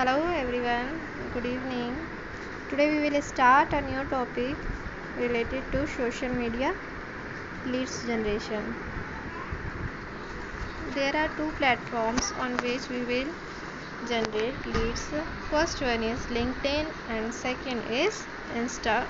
Hello everyone, good evening. Today we will start a new topic related to social media leads generation. There are two platforms on which we will generate leads. First one is LinkedIn and second is Instagram.